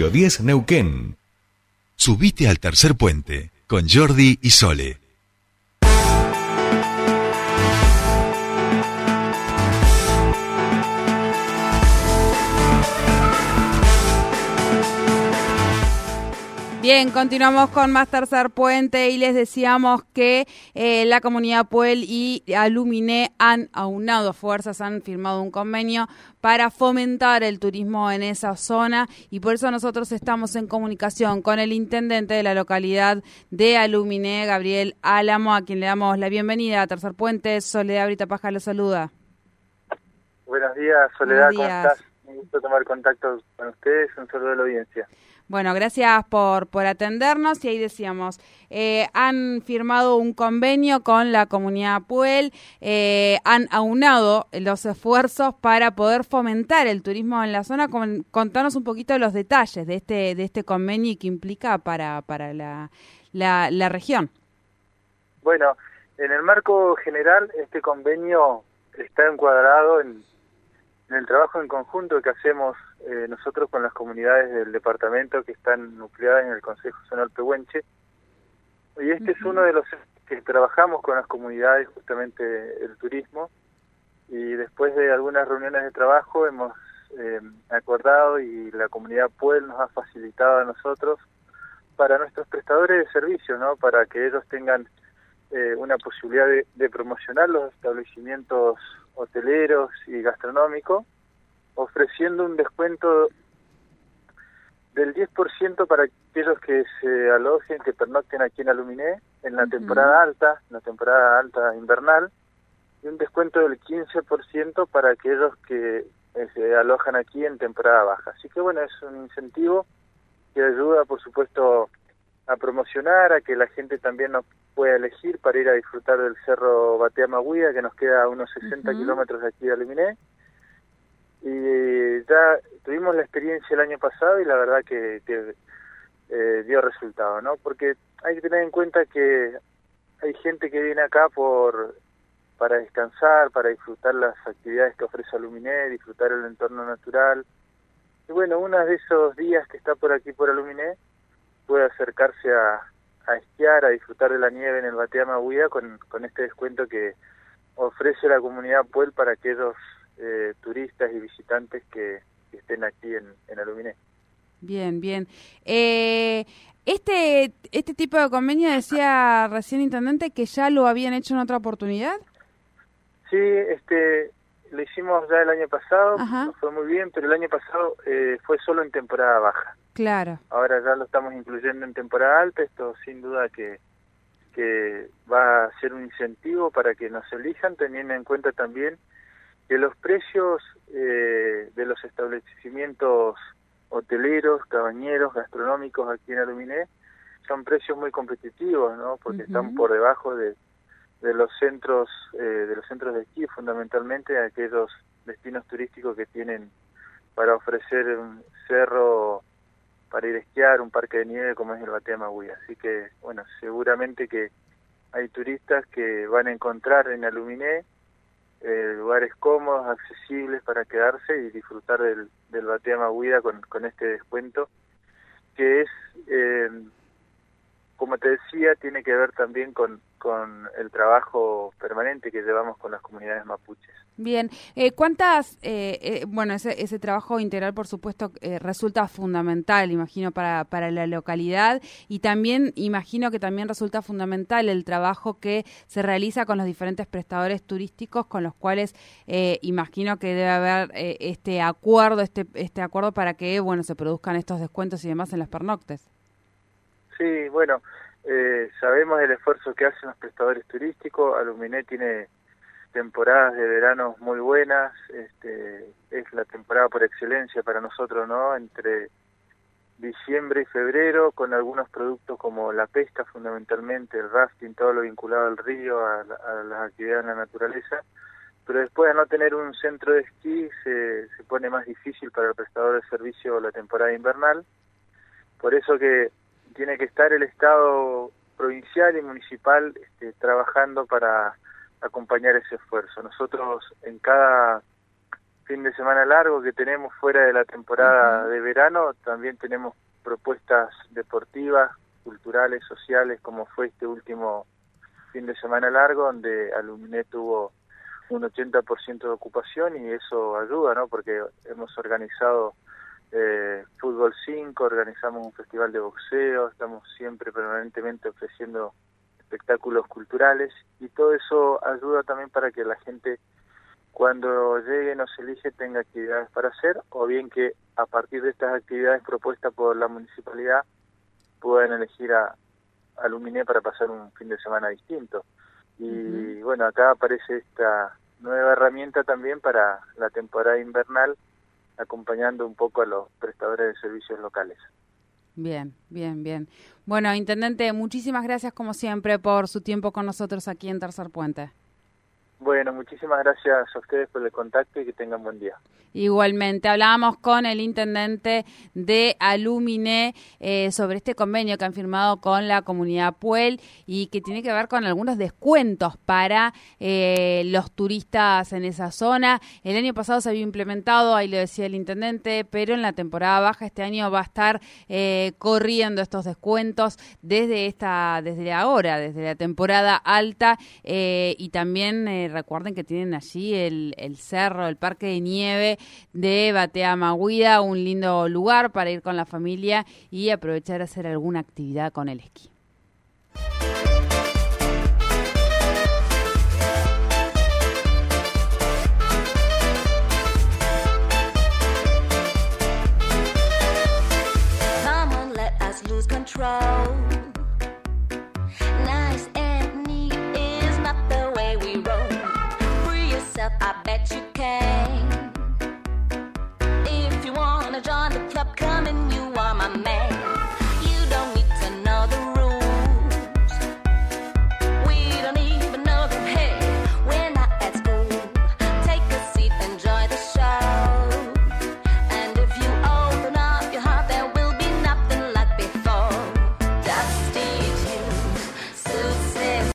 Barrio 10 Neuquén. Subite al tercer puente con Jordi y Sole. Bien, continuamos con más Tercer Puente y les decíamos que eh, la comunidad Puel y Aluminé han aunado fuerzas, han firmado un convenio para fomentar el turismo en esa zona y por eso nosotros estamos en comunicación con el intendente de la localidad de Aluminé, Gabriel Álamo, a quien le damos la bienvenida a Tercer Puente. Soledad Brita Paja lo saluda. Buenos días, Soledad, ¿cómo estás? Gusto tomar contacto con ustedes, un saludo de la audiencia. Bueno, gracias por, por atendernos y ahí decíamos, eh, han firmado un convenio con la comunidad Puel, eh, han aunado los esfuerzos para poder fomentar el turismo en la zona. Con, contanos un poquito los detalles de este, de este convenio y qué implica para, para la, la, la región. Bueno, en el marco general, este convenio está encuadrado en en el trabajo en conjunto que hacemos eh, nosotros con las comunidades del departamento que están nucleadas en el Consejo Zonal Pehuenche. Y este es uno de los que trabajamos con las comunidades, justamente el turismo, y después de algunas reuniones de trabajo hemos eh, acordado y la comunidad Puel nos ha facilitado a nosotros para nuestros prestadores de servicios, ¿no? para que ellos tengan eh, una posibilidad de, de promocionar los establecimientos hoteleros y gastronómicos, ofreciendo un descuento del 10% para aquellos que se alojen, que pernocten aquí en Aluminé en la temporada alta, en la temporada alta invernal, y un descuento del 15% para aquellos que eh, se alojan aquí en temporada baja. Así que bueno, es un incentivo que ayuda, por supuesto, a promocionar, a que la gente también nos pueda elegir para ir a disfrutar del Cerro Batea Maguía, que nos queda a unos 60 kilómetros de aquí de Aluminé. Y ya tuvimos la experiencia el año pasado y la verdad que, eh, dio resultado, ¿no? Porque hay que tener en cuenta que hay gente que viene acá por para descansar, para disfrutar las actividades que ofrece Aluminé, disfrutar el entorno natural. Y bueno, uno de esos días que está por aquí por Aluminé, acercarse a, a esquiar, a disfrutar de la nieve en el Batea Maguía con, con este descuento que ofrece la comunidad Puel para aquellos eh, turistas y visitantes que, estén aquí en, en Aluminé. Bien, bien. Eh, este, este tipo de convenio decía recién intendente que ya lo habían hecho en otra oportunidad. Sí, este, lo hicimos ya el año pasado, fue muy bien, pero el año pasado eh, fue solo en temporada baja. Claro. Ahora ya lo estamos incluyendo en temporada alta, esto sin duda que, que va a ser un incentivo para que nos elijan, teniendo en cuenta también que los precios eh, de los establecimientos hoteleros, cabañeros, gastronómicos aquí en Aluminé son precios muy competitivos, ¿no? Porque están por debajo de, de los centros eh, de los centros de esquí, fundamentalmente aquellos destinos turísticos que tienen para ofrecer un cerro para ir esquiar, un parque de nieve como es el Batea Magui. Así que, bueno, seguramente que hay turistas que van a encontrar en Aluminé eh, lugares cómodos, accesibles para quedarse y disfrutar del, del Batea con, con este descuento, que es, eh, como te decía, tiene que ver también con, el trabajo permanente que llevamos con las comunidades mapuches. Bien, eh, ¿cuántas, eh, eh, bueno, ese, ese, trabajo integral por supuesto resulta fundamental, imagino, para, la localidad y también imagino que también resulta fundamental el trabajo que se realiza con los diferentes prestadores turísticos con los cuales imagino que debe haber este acuerdo, este, este acuerdo para que, bueno, se produzcan estos descuentos y demás en las pernoctes. Sí, bueno, eh, sabemos el esfuerzo que hacen los prestadores turísticos. Aluminé tiene temporadas de verano muy buenas. Este, es la temporada por excelencia para nosotros, ¿no? Entre diciembre y febrero, con algunos productos como la pesca fundamentalmente, el rafting, todo lo vinculado al río, a, las actividades en la naturaleza. Pero después de no tener un centro de esquí, se, se pone más difícil para el prestador de servicio la temporada invernal. Por eso que tiene que estar el Estado provincial y municipal este, trabajando para acompañar ese esfuerzo. Nosotros en cada fin de semana largo que tenemos fuera de la temporada de verano, también tenemos propuestas deportivas, culturales, sociales, como fue este último fin de semana largo, donde Aluminé tuvo un 80% de ocupación y eso ayuda, ¿no? Porque hemos organizado eh, Fútbol 5, organizamos un festival de boxeo, estamos siempre permanentemente ofreciendo espectáculos culturales y todo eso ayuda también para que la gente cuando llegue nos elige tenga actividades para hacer o bien que a partir de estas actividades propuestas por la municipalidad puedan elegir a, a para pasar un fin de semana distinto. Y bueno, acá aparece esta nueva herramienta también para la temporada invernal, acompañando un poco a los prestadores de servicios locales. Bien, bien, bien. Bueno, Intendente, muchísimas gracias como siempre por su tiempo con nosotros aquí en Tercer Puente. Bueno, muchísimas gracias a ustedes por el contacto y que tengan buen día. Igualmente, hablábamos con el intendente de Alumine eh, sobre este convenio que han firmado con la comunidad Puel y que tiene que ver con algunos descuentos para eh, los turistas en esa zona. El año pasado se había implementado, ahí lo decía el intendente, pero en la temporada baja este año va a estar eh, corriendo estos descuentos desde esta, desde ahora, desde la temporada alta y también recuerden que tienen allí el, cerro, el parque de nieve de Batea Maguida, un lindo lugar para ir con la familia y aprovechar a hacer alguna actividad con el esquí.